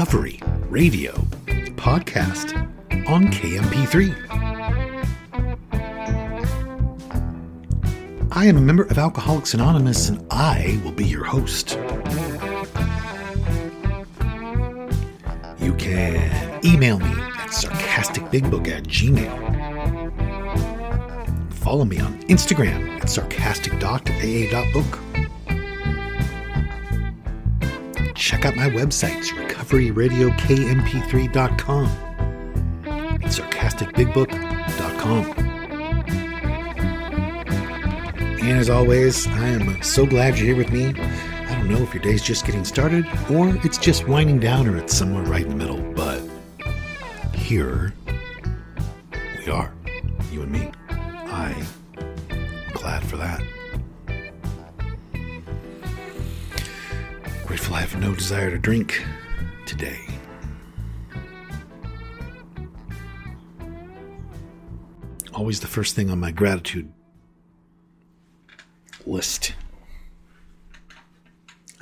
Recovery Radio podcast on KMP3. I am a member of Alcoholics Anonymous and I will be your host. You can email me at sarcasticbigbook at gmail. Follow me on Instagram at sarcastic.aa.book. Check out my websites, recoveryradiokmp3.com and sarcasticbigbook.com. And as always, I am uh, so glad you're here with me. I don't know if your day's just getting started or it's just winding down or it's somewhere right in the middle, but here no desire to drink today. Always the first thing on my gratitude list.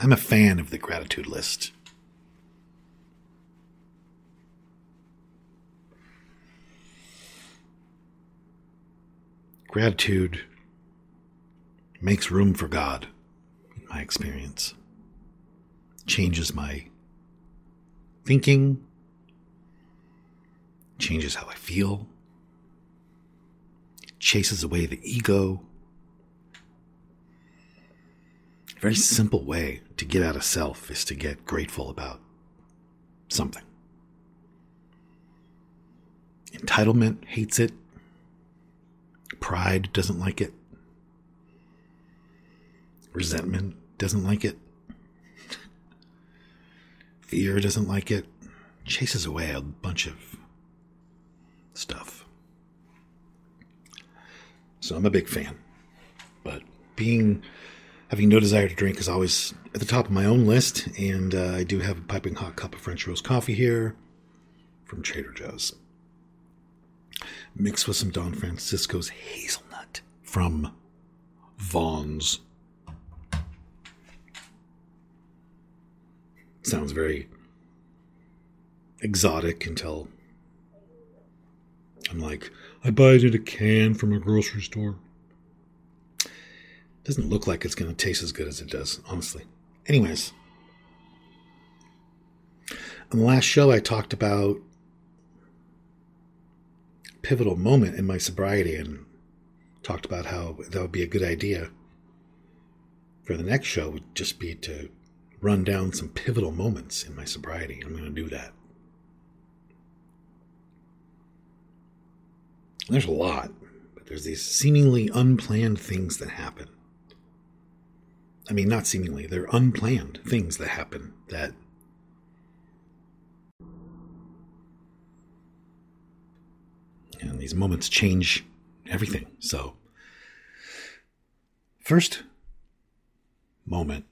I'm a fan of the gratitude list. Gratitude makes room for God, in my experience. Changes my thinking, changes how I feel, chases away the ego. A very simple way to get out of self is to get grateful about something. Entitlement hates it. Pride doesn't like it. Resentment doesn't like it. Fear doesn't like it. Chases away a bunch of stuff. So I'm a big fan. But being having no desire to drink is always at the top of my own list, and uh, I do have a piping hot cup of French roast coffee here from Trader Joe's mixed with some Don Francisco's hazelnut from Vons. Sounds very exotic until I'm like, I buy it in a can from a grocery store. Doesn't look like it's going to taste as good as it does, honestly. Anyways, on the last show, I talked about pivotal moment in my sobriety and talked about how that would be a good idea for the next show would just be to run down some pivotal moments in my sobriety. I'm going to do that. There's a lot, but there's these seemingly unplanned things that happen. I mean, not seemingly, they're unplanned things that happen that and these moments change everything. So, first moment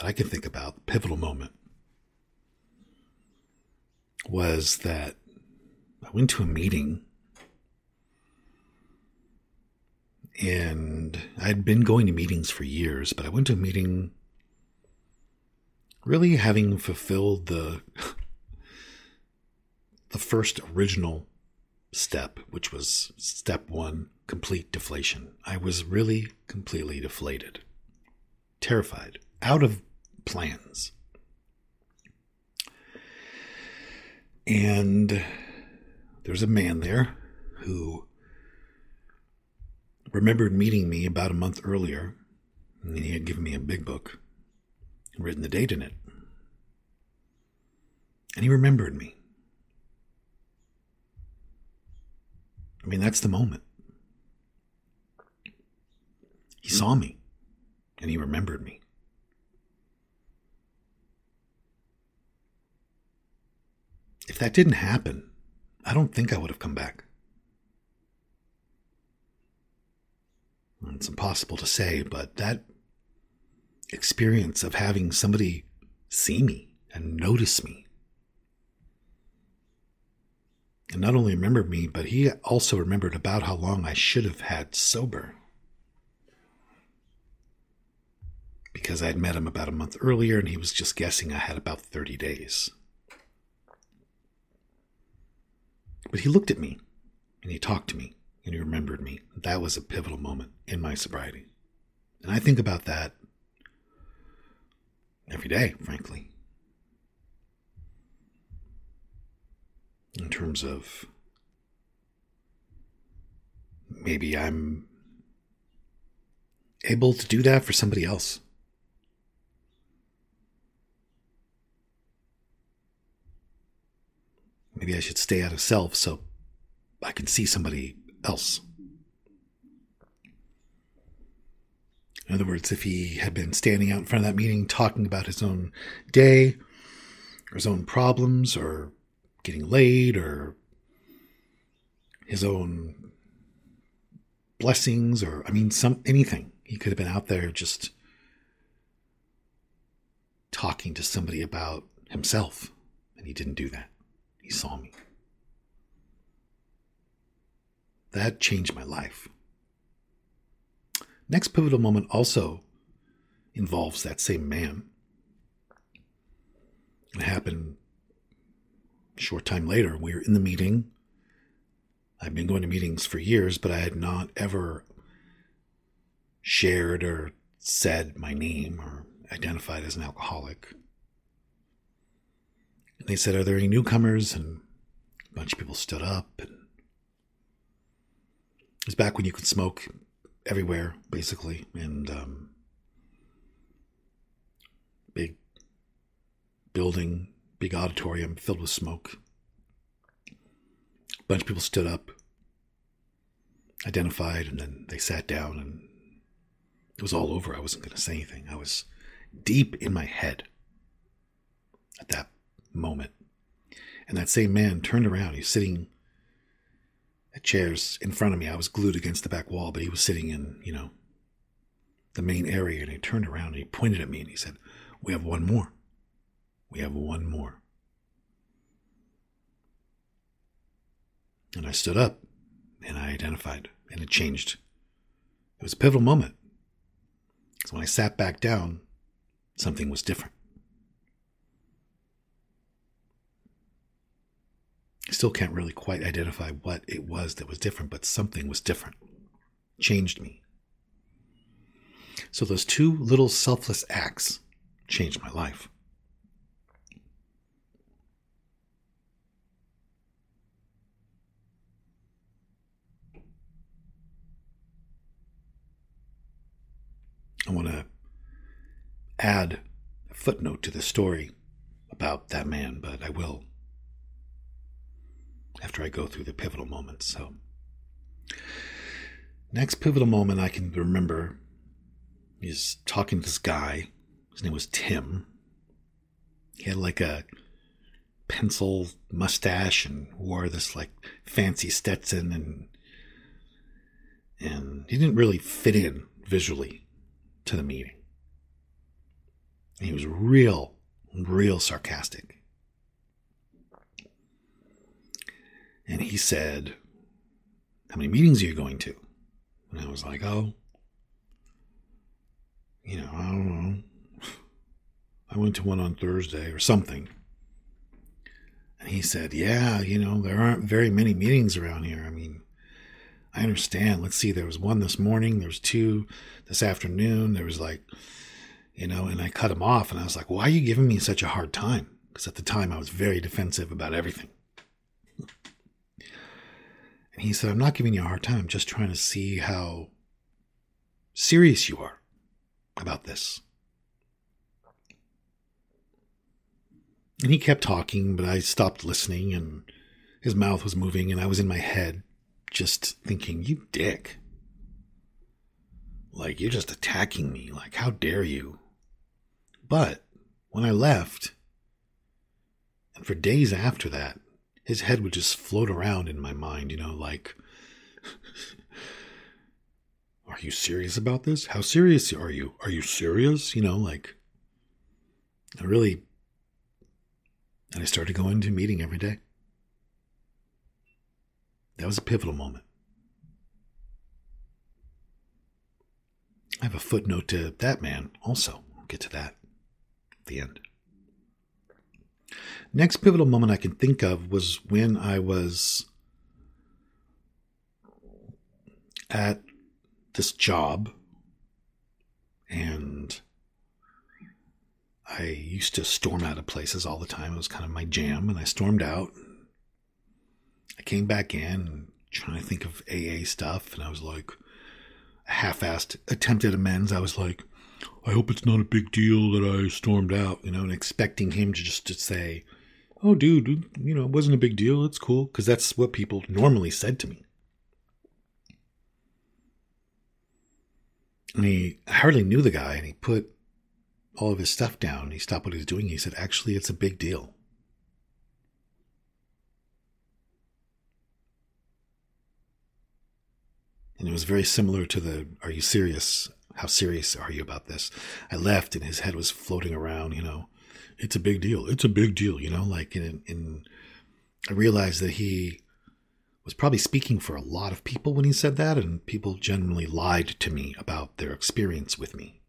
that I can think about, pivotal moment, was that I went to a meeting and I'd been going to meetings for years, but I went to a meeting really having fulfilled the the first original step, which was step one complete deflation. I was really completely deflated, terrified, out of plans. And there's a man there who remembered meeting me about a month earlier, and he had given me a big book and written the date in it. And he remembered me. I mean, that's the moment. He saw me and he remembered me. If that didn't happen, I don't think I would have come back. It's impossible to say, but that experience of having somebody see me and notice me and not only remembered me, but he also remembered about how long I should have had sober. Because I had met him about a month earlier and he was just guessing I had about 30 days. But he looked at me and he talked to me and he remembered me. That was a pivotal moment in my sobriety. And I think about that every day, frankly. In terms of maybe I'm able to do that for somebody else. Maybe I should stay out of self so I can see somebody else. In other words, if he had been standing out in front of that meeting talking about his own day, or his own problems, or getting laid, or his own blessings, or I mean, some anything, he could have been out there just talking to somebody about himself, and he didn't do that. He saw me. That changed my life. Next pivotal moment also involves that same man. It happened a short time later. We were in the meeting. I've been going to meetings for years, but I had not ever shared or said my name or identified as an alcoholic. And they said, Are there any newcomers? And a bunch of people stood up. And it was back when you could smoke everywhere, basically. And um, big building, big auditorium filled with smoke. A bunch of people stood up, identified, and then they sat down, and it was all over. I wasn't going to say anything. I was deep in my head at that moment. And that same man turned around. He's sitting at chairs in front of me. I was glued against the back wall, but he was sitting in, you know, the main area. And he turned around and he pointed at me and he said, We have one more. We have one more. And I stood up and I identified, and it changed. It was a pivotal moment. So when I sat back down, something was different. Still can't really quite identify what it was that was different, but something was different. Changed me. So those two little selfless acts changed my life. I want to add a footnote to the story about that man, but I will after I go through the pivotal moments. So, next pivotal moment I can remember is talking to this guy. His name was Tim. He had like a pencil mustache and wore this like fancy Stetson and and he didn't really fit in visually to the meeting. he was real, real sarcastic. And he said, How many meetings are you going to? And I was like, Oh, you know, I don't know. I went to one on Thursday or something. And he said, Yeah, you know, there aren't very many meetings around here. I mean, I understand. Let's see, there was one this morning, there was two this afternoon, there was like, you know, and I cut him off and I was like, Why are you giving me such a hard time? Because at the time I was very defensive about everything. And he said, I'm not giving you a hard time. I'm just trying to see how serious you are about this. And he kept talking, but I stopped listening and his mouth was moving and I was in my head just thinking, you dick. Like, you're just attacking me. Like, how dare you? But when I left, And for days after that, his head would just float around in my mind, you know, like, Are you serious about this? How serious are you? Are you serious? You know, like, I really. And I started going to meeting every day. That was a pivotal moment. I have a footnote to that man also. I'll get to that at the end. Next pivotal moment I can think of was when I was at this job and I used to storm out of places all the time. It was kind of my jam, and I stormed out. I came back in trying to think of AA stuff, and I was like, a half-assed attempted amends. I was like, I hope it's not a big deal that I stormed out, you know, and expecting him to just to say, "Oh, dude, you know, it wasn't a big deal. It's cool," because that's what people normally said to me. And he hardly knew the guy, and he put all of his stuff down. He stopped what he was doing. He said, "Actually, it's a big deal." And it was very similar to the Are you serious? How serious are you about this? I left and his head was floating around, you know. It's a big deal. It's a big deal, you know, like in, in I realized that he was probably speaking for a lot of people when he said that, and people generally lied to me about their experience with me.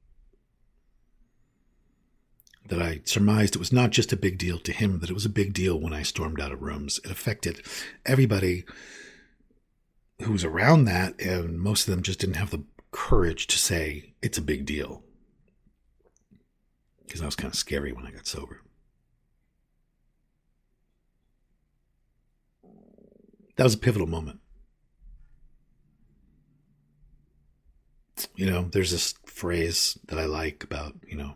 That I surmised it was not just a big deal to him, that it was a big deal when I stormed out of rooms. It affected everybody who was around that, and most of them just didn't have the courage to say it's a big deal. Because that was kind of scary when I got sober. That was a pivotal moment. You know, there's this phrase that I like about, you know,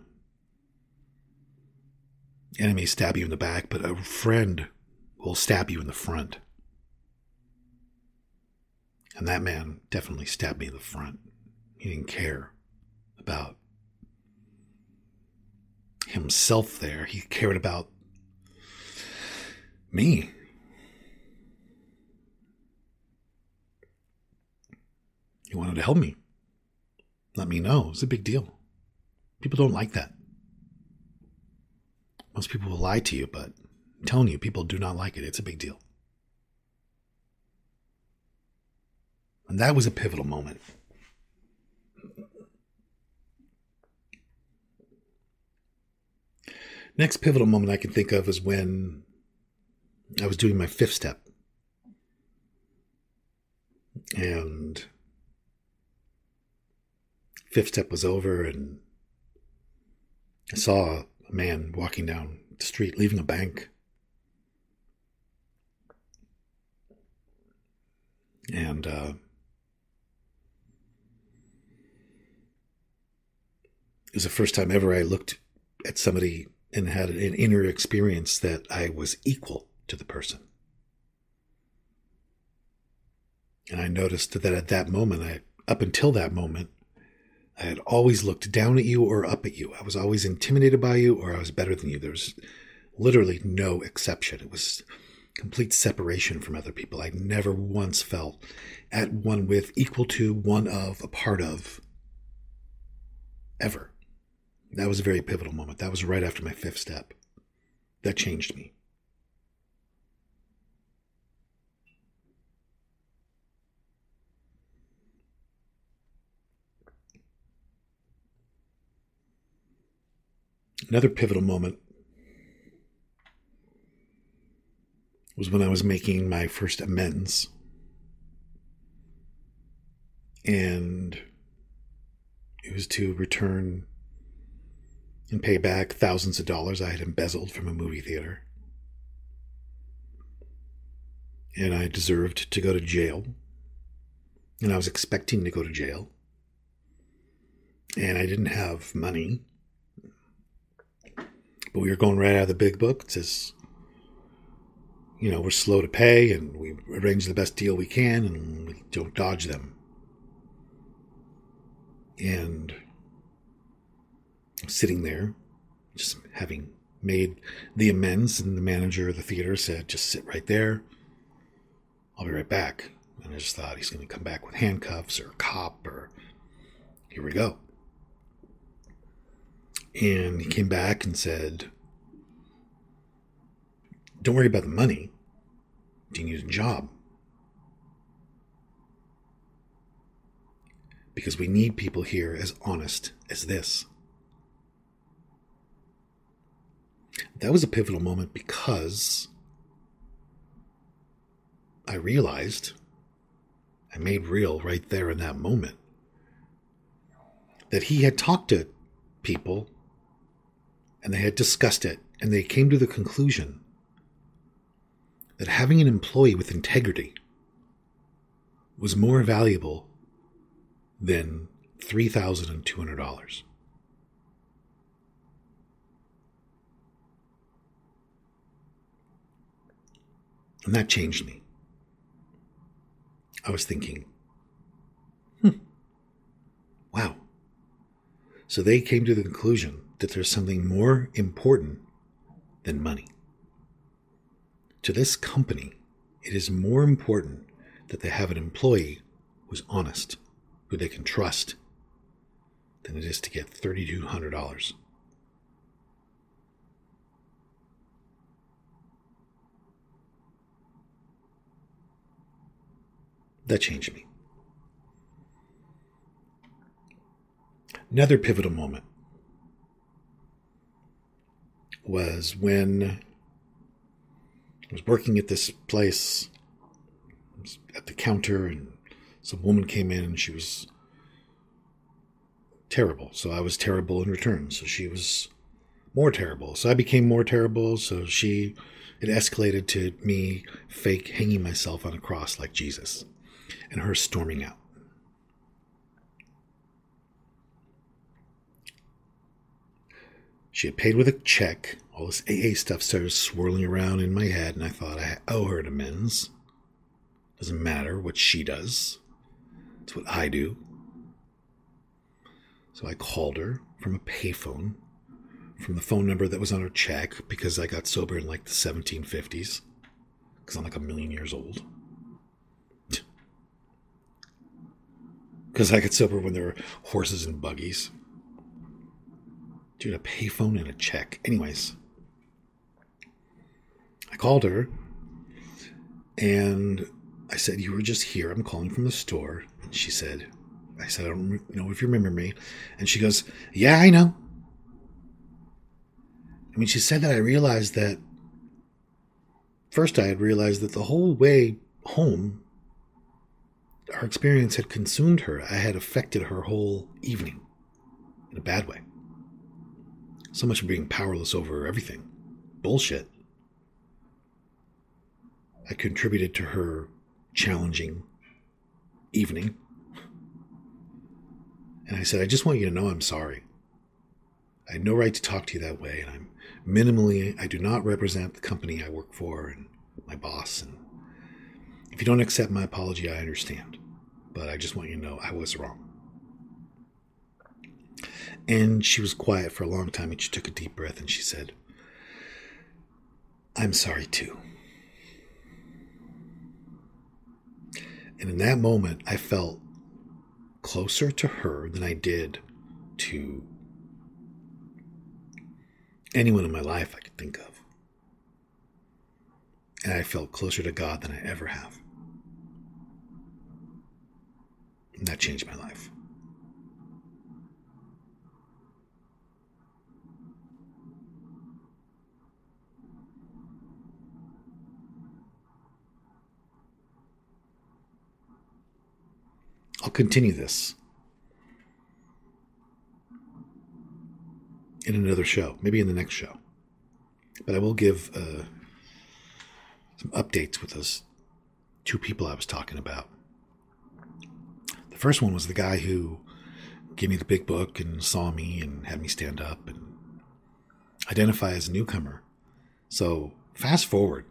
enemies stab you in the back, but a friend will stab you in the front. And that man definitely stabbed me in the front. He didn't care about himself there. He cared about me. He wanted to help me. Let me know. It's a big deal. People don't like that. Most people will lie to you, but I'm telling you, people do not like it. It's a big deal. And that was a pivotal moment. Next pivotal moment I can think of is when I was doing my fifth step. And fifth step was over, and I saw a man walking down the street, leaving a bank. And uh, it was the first time ever I looked at somebody and had an inner experience that I was equal to the person. And I noticed that at that moment, I, up until that moment, I had always looked down at you or up at you. I was always intimidated by you or I was better than you. There was literally no exception. It was complete separation from other people. I never once felt at one with, equal to, one of, a part of, ever. That was a very pivotal moment. That was right after my fifth step. That changed me. Another pivotal moment was when I was making my first amends. And it was to return and pay back thousands of dollars I had embezzled from a movie theater. And I deserved to go to jail. And I was expecting to go to jail. And I didn't have money but we were going right out of the big book. It says, you know, we're slow to pay and we arrange the best deal we can and we don't dodge them. And sitting there, just having made the amends, and the manager of the theater said, just sit right there. I'll be right back. And I just thought he's going to come back with handcuffs or a cop or here we go. And he came back and said, Don't worry about the money. Do you need a job? Because we need people here as honest as this. That was a pivotal moment because I realized, I made real right there in that moment, that he had talked to people and they had discussed it and they came to the conclusion that having an employee with integrity was more valuable than $3,200. And that changed me. I was thinking, hmm, wow. So they came to the conclusion that there's something more important than money. To this company, it is more important that they have an employee who's honest, who they can trust, than it is to get $3,200. That changed me. Another pivotal moment was when I was working at this place at the counter, and some woman came in and she was terrible. So I was terrible in return. So she was more terrible. So I became more terrible. So she, it escalated to me fake hanging myself on a cross like Jesus and her storming out. She had paid with a check. All this AA stuff started swirling around in my head, and I thought I owe her an amends. Doesn't matter what she does, it's what I do. So I called her from a payphone, from the phone number that was on her check, because I got sober in like the 1750s, because I'm like a million years old. Because I got sober when there were horses and buggies. Dude, a payphone and a check. Anyways, I called her and I said, You were just here. I'm calling from the store. And she said, I said, I don't know if you remember me. And she goes, Yeah, I know. I mean, she said that I realized that first I had realized that the whole way home her experience had consumed her. I had affected her whole evening in a bad way. So much for being powerless over everything. Bullshit. I contributed to her challenging evening. And I said, I just want you to know I'm sorry. I had no right to talk to you that way, and I'm minimally, I do not represent the company I work for and my boss, and if you don't accept my apology, I understand. But I just want you to know I was wrong. And she was quiet for a long time and she took a deep breath and she said, I'm sorry too. And in that moment, I felt closer to her than I did to anyone in my life I could think of. And I felt closer to God than I ever have. And that changed my life. I'll continue this in another show, maybe in the next show. But I will give uh, some updates with those two people I was talking about. The first one was the guy who gave me the big book and saw me and had me stand up and identify as a newcomer. So, fast forward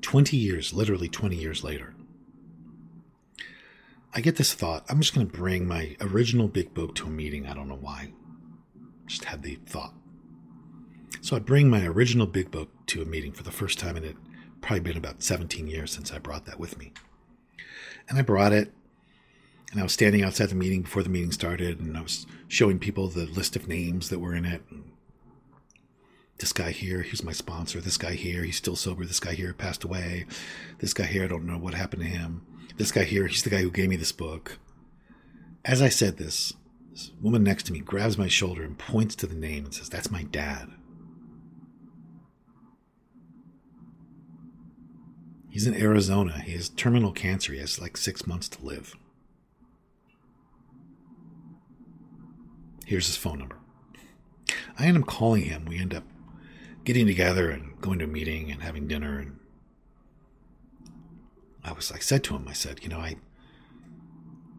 20 years, literally 20 years later, I get this thought I'm just going to bring my original big book to a meeting. I don't know why. Just had the thought. So I bring my original big book to a meeting for the first time, and it probably been about 17 years since I brought that with me. And I brought it, and I was standing outside the meeting before the meeting started, and I was showing people the list of names that were in it. This guy here, he's my sponsor. This guy here, he's still sober. This guy here passed away. This guy here, I don't know what happened to him. This guy here, he's the guy who gave me this book. As I said this, this woman next to me grabs my shoulder and points to the name and says, That's my dad. He's in Arizona. He has terminal cancer. He has like six months to live. Here's his phone number. I end up calling him. We end up getting together and going to a meeting and having dinner. And I was, I said to him, I said, you know, I,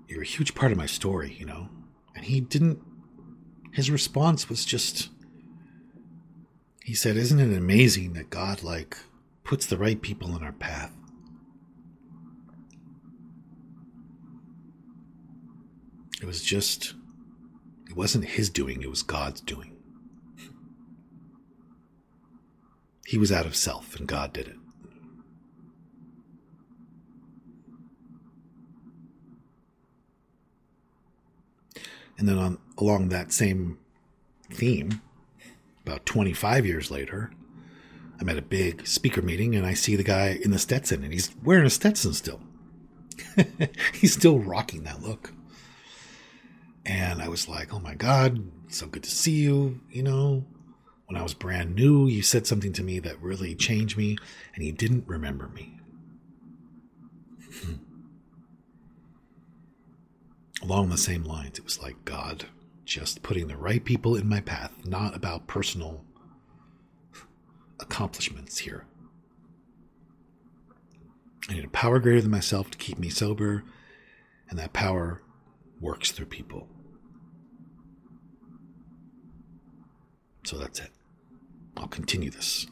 you're a huge part of my story, you know. And he didn't. His response was just. He said, "Isn't it amazing that God like puts the right people in our path. It was just, it wasn't his doing, it was God's doing. He was out of self, and God did it. And then on along that same theme, about 25 years later, I'm at a big speaker meeting and I see the guy in the Stetson and he's wearing a Stetson still. he's still rocking that look. And I was like, oh my God, so good to see you. You know, when I was brand new, you said something to me that really changed me and you didn't remember me. Hmm. Along the same lines, it was like God just putting the right people in my path, not about personal accomplishments here. I need a power greater than myself to keep me sober, and that power works through people. So that's it. I'll continue this.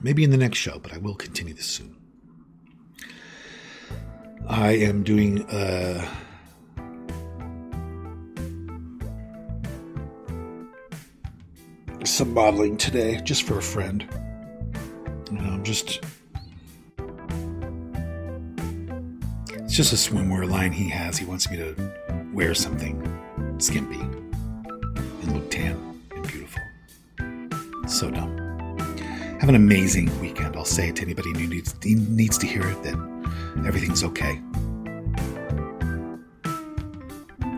Maybe in the next show, but I will continue this soon. I am doing uh, some modeling today just for a friend. You know, I'm just. It's just a swimwear line he has. He wants me to wear something skimpy and look tan and beautiful. So dumb. Have an amazing weekend. I'll say it to anybody who needs, needs to hear it that everything's okay.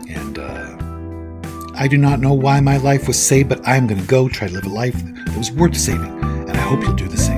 And uh, I do not know why my life was saved, but I'm going to go try to live a life that was worth saving. And I hope you'll do the same.